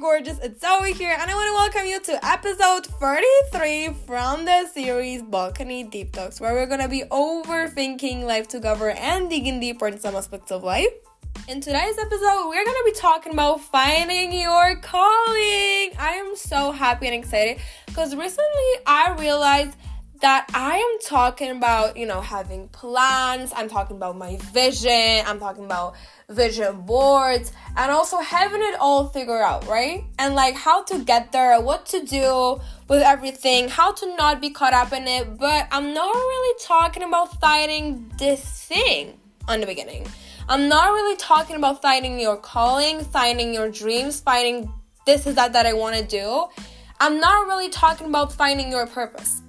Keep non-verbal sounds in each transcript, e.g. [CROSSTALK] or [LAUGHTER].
Gorgeous. It's Zoe here, and I want to welcome you to episode 33 from the series Balcony Deep Talks, where we're gonna be overthinking life together and digging deeper in some aspects of life. In today's episode, we're gonna be talking about finding your calling. I am so happy and excited because recently I realized that I am talking about, you know, having plans, I'm talking about my vision, I'm talking about vision boards, and also having it all figured out, right? And like how to get there, what to do with everything, how to not be caught up in it. But I'm not really talking about finding this thing on the beginning. I'm not really talking about finding your calling, finding your dreams, finding this is that that I want to do. I'm not really talking about finding your purpose.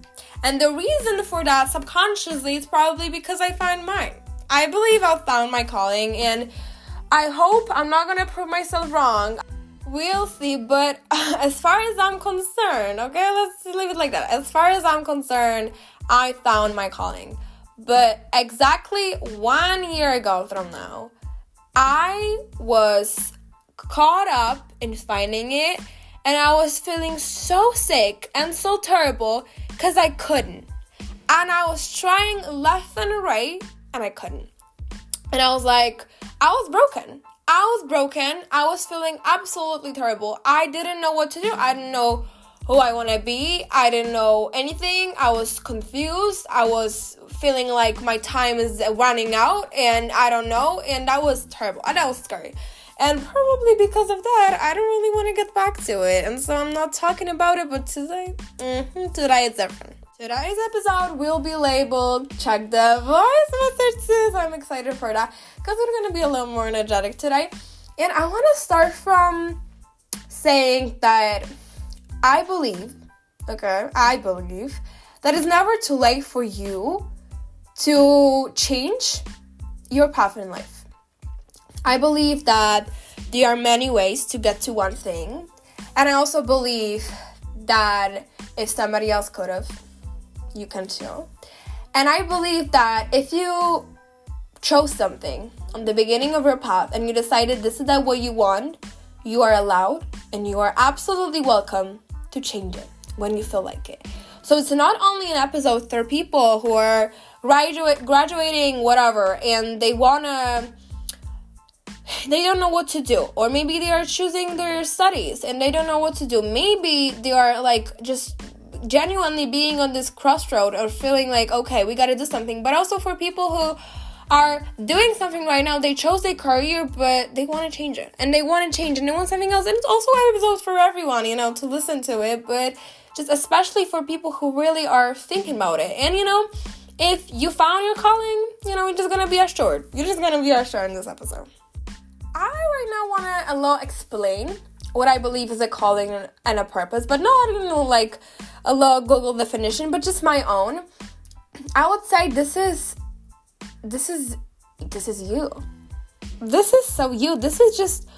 And the reason for that subconsciously is probably because I found mine. I believe I've found my calling, and I hope I'm not gonna prove myself wrong. We'll see, but [LAUGHS] as far as I'm concerned, okay, let's leave it like that. As far as I'm concerned, I found my calling. But exactly one year ago from now, I was caught up in finding it, and I was feeling so sick and so terrible because I couldn't. And I was trying left and right and I couldn't. And I was like, I was broken. I was broken. I was feeling absolutely terrible. I didn't know what to do. I didn't know who I want to be. I didn't know anything. I was confused. I was feeling like my time is running out and I don't know. And that was terrible. And that was scary. And probably because of that, I don't really want to get back to it. And so I'm not talking about it, but today, mm-hmm, today is different. Today's episode will be labeled Check the Voice Messages. I'm excited for that because we're going to be a little more energetic today. And I want to start from saying that I believe, okay, I believe that it's never too late for you to change your path in life. I believe that there are many ways to get to one thing. And I also believe that if somebody else could have, you can too. And I believe that if you chose something on the beginning of your path and you decided this is that what you want, you are allowed and you are absolutely welcome to change it when you feel like it. So it's not only an episode for people who are graduate graduating whatever and they want to they don't know what to do. Or maybe they are choosing their studies and they don't know what to do. Maybe they are like just genuinely being on this crossroad or feeling like okay we got to do something. But also for people who are doing something right now they chose their career but they want to change it. And they want to change and they want something else. And it's also episodes for everyone you know to listen to it. But just especially for people who really are thinking about it. And you know if you found your calling you know you're just gonna be assured you're just gonna be assured in this episode I right now want to a little explain what I believe is a calling and a purpose, but not you know like a little Google definition, but just my own. I would say this is this is this is you. This is so you. This is just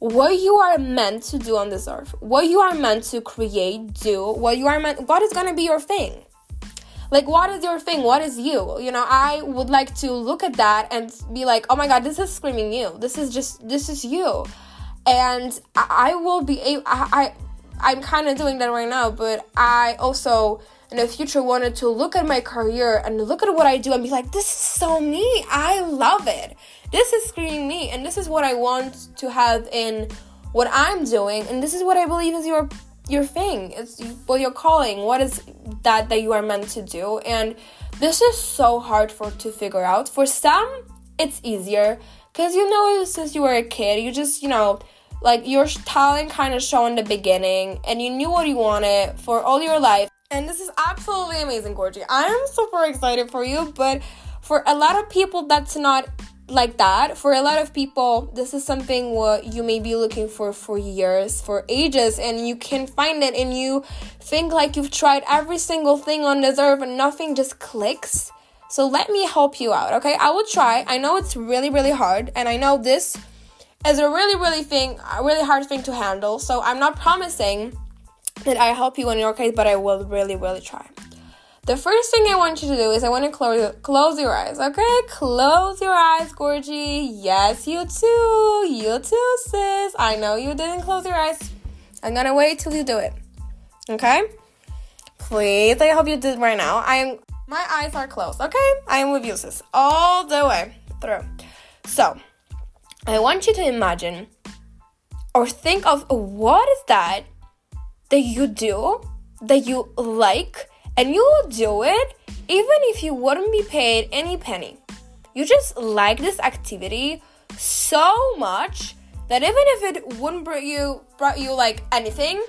what you are meant to do on this earth. What you are meant to create, do, what you are meant what is gonna be your thing like what is your thing? What is you? You know i would like to look at that and be like oh my god this is screaming you. This is just this is you. And i, will be able i, I i'm kind of doing that right now but i also in the future wanted to look at my career and look at what i do and be like this is so me. I love it. This is screaming me. And this is what i want to have in what i'm doing. And this is what i believe is your your thing. It's what you're calling. What is that that you are meant to do? And this is so hard for to figure out. For some it's easier. Because you know since you were a kid you just you know like your talent kind of show in the beginning and you knew what you wanted for all your life. And this is absolutely amazing Gorgie. i am super excited for you but for a lot of people that's not like that. For a lot of people this is something what you may be looking for for years for ages and you can find it and you think like you've tried every single thing on this earth and nothing just clicks. So let me help you out okay? I will try. I know it's really really hard and i know this is a really really thing a really hard thing to handle. So i'm not promising that i help you in your case but i will really really try the first thing I want you to do is I want to close close your eyes, okay? Close your eyes, Gorgie. Yes, you too. You too, sis. I know you didn't close your eyes I'm gonna wait till you do it. Okay? Please, I hope you did right now. I am my eyes are closed, okay? I am with you, sis. All the way through. So I want you to imagine or think of what is that that you do that you like and you will do it even if you wouldn't be paid any penny. You just like this activity so much that even if it wouldn't bring you brought you like anything,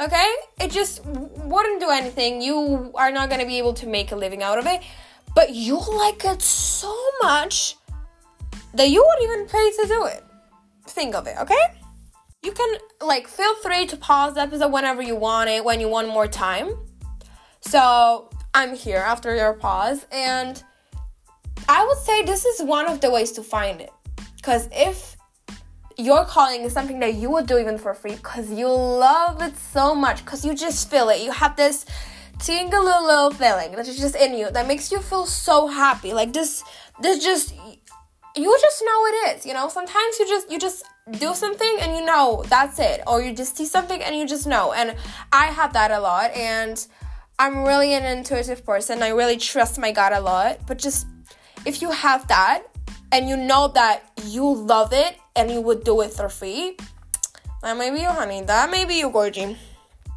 okay, it just wouldn't do anything. You are not gonna be able to make a living out of it, but you like it so much that you would even pay to do it. Think of it, okay? You can like feel free to pause the episode whenever you want it, when you want more time. So I'm here after your pause, and I would say this is one of the ways to find it. Because if your calling is something that you would do even for free because you love it so much, because you just feel it, you have this tingle little feeling that is just in you that makes you feel so happy. Like this, this just you just know it is. You know, sometimes you just you just do something and you know that's it, or you just see something and you just know. And I have that a lot, and I'm really an intuitive person. I really trust my gut a lot. But just if you have that and you know that you love it and you would do it for free, that may be you, honey. That may be you, Gorgie.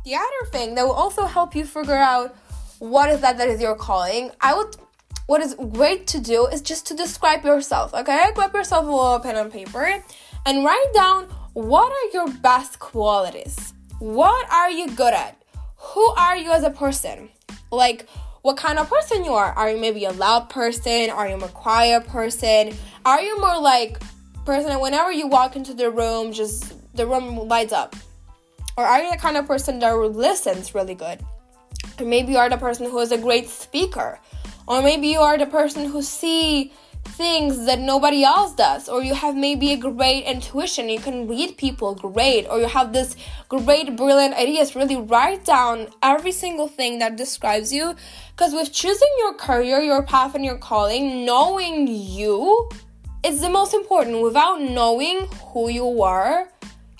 The other thing that will also help you figure out what is that that is your calling, I would what is great to do is just to describe yourself, okay? Grab yourself a little pen and paper and write down what are your best qualities? What are you good at? Who are you as a person? Like, what kind of person you are? Are you maybe a loud person? Are you a quiet person? Are you more like person that whenever you walk into the room, just the room lights up? Or are you the kind of person that listens really good? Or maybe you are the person who is a great speaker or maybe you are the person who see things that nobody else does or you have maybe a great intuition you can read people great or you have this great brilliant ideas really write down every single thing that describes you. Because with choosing your career your path and your calling knowing you is the most important. Without knowing who you are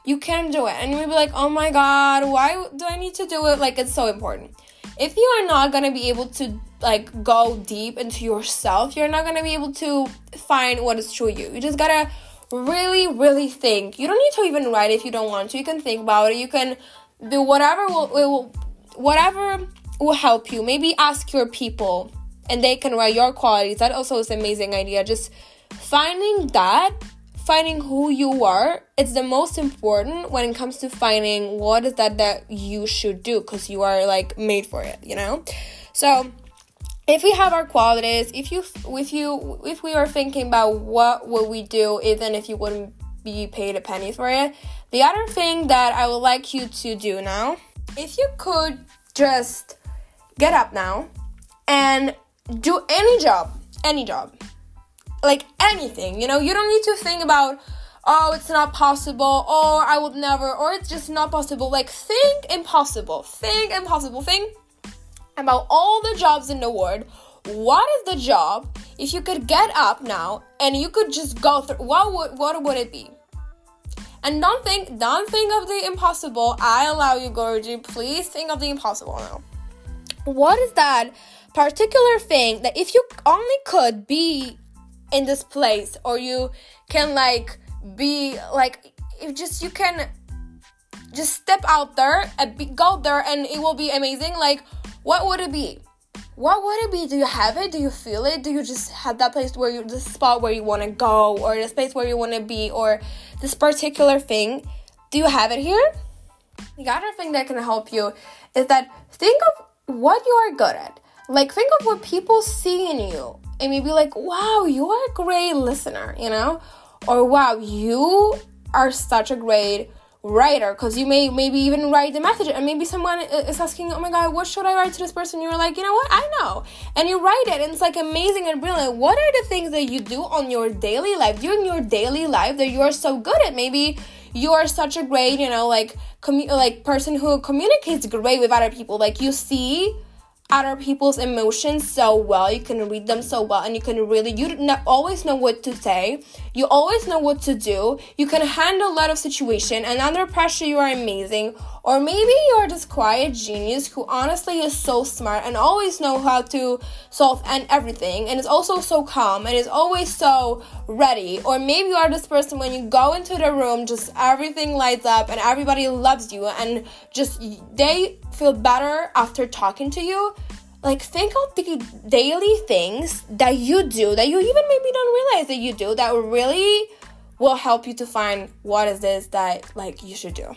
you can't do it. And you'll be like oh my god why do i need to do it? Like it's so important if you are not going to be able to like go deep into yourself, you're not gonna be able to find what is true you. You just gotta really, really think. You don't need to even write if you don't want to. You can think about it. You can do whatever will, will whatever will help you. Maybe ask your people and they can write your qualities. That also is an amazing idea. Just finding that, finding who you are, it's the most important when it comes to finding what is that that you should do because you are like made for it, you know? So if we have our qualities, if you if you if we are thinking about what would we do even if you wouldn't be paid a penny for it, the other thing that I would like you to do now, if you could just get up now and do any job, any job. Like anything, you know, you don't need to think about oh, it's not possible, or I would never, or it's just not possible. Like, think impossible. Think impossible. Think about all the jobs in the world. What is the job? If you could get up now and you could just go through, what would what would it be? And don't think, don't think of the impossible. I allow you, Gorgie. Please think of the impossible now. What is that particular thing that if you only could be in this place, or you can like be like, if just you can just step out there go there, and it will be amazing. Like what would it be? What would it be? Do you have it? Do you feel it? Do you just have that place where you, the spot where you want to go, or the space where you want to be, or this particular thing? Do you have it here? The other thing that can help you is that think of what you are good at. Like, think of what people see in you, and maybe like, wow, you are a great listener, you know? Or wow, you are such a great writer because you may maybe even write the message and maybe someone is asking oh my god what should i write to this person? You're like you know what? I know. And you write it and it's like amazing and brilliant. What are the things that you do on your daily life during your daily life that you are so good at? Maybe you are such a great you know like commu- like person who communicates great with other people. Like you see other people's emotions so well. You can read them so well and you can really you not always know what to say. You always know what to do. You can handle a lot of situation and under pressure you are amazing. Or maybe you're this quiet genius who honestly is so smart and always know how to solve and everything and is also so calm and is always so ready. Or maybe you are this person when you go into the room, just everything lights up and everybody loves you and just they feel better after talking to you. Like think of the daily things that you do that you even maybe don't realize that you do that really will help you to find what is this that like you should do.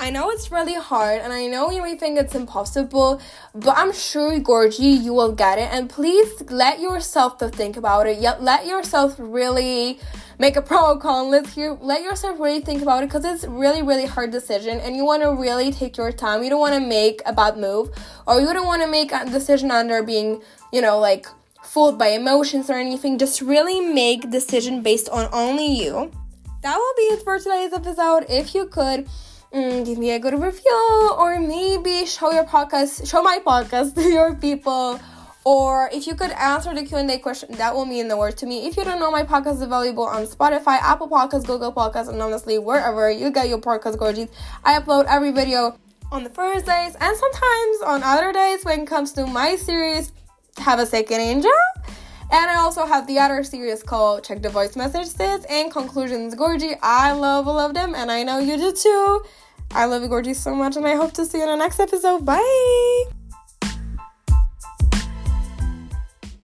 I know it's really hard and I know you may think it's impossible, but I'm sure, Gorgie, you will get it. And please let yourself to think about it. Yet let yourself really make a pro and let, your, let yourself really think about it because it's really, really hard decision and you want to really take your time. You don't want to make a bad move or you don't want to make a decision under being, you know, like fooled by emotions or anything. Just really make decision based on only you. That will be it for today's episode. If you could, mm, give me a good review or maybe show your podcast show my podcast [LAUGHS] to your people or if you could answer the q&a question that will mean the world to me if you don't know my podcast is available on spotify apple podcasts google podcasts and honestly wherever you get your podcast gorgeous i upload every video on the thursdays and sometimes on other days when it comes to my series have a second angel and I also have the other series called Check the Voice Messages and Conclusions Gorgie. I love of them, and I know you do too. I love you, Gorgie, so much, and I hope to see you in the next episode. Bye.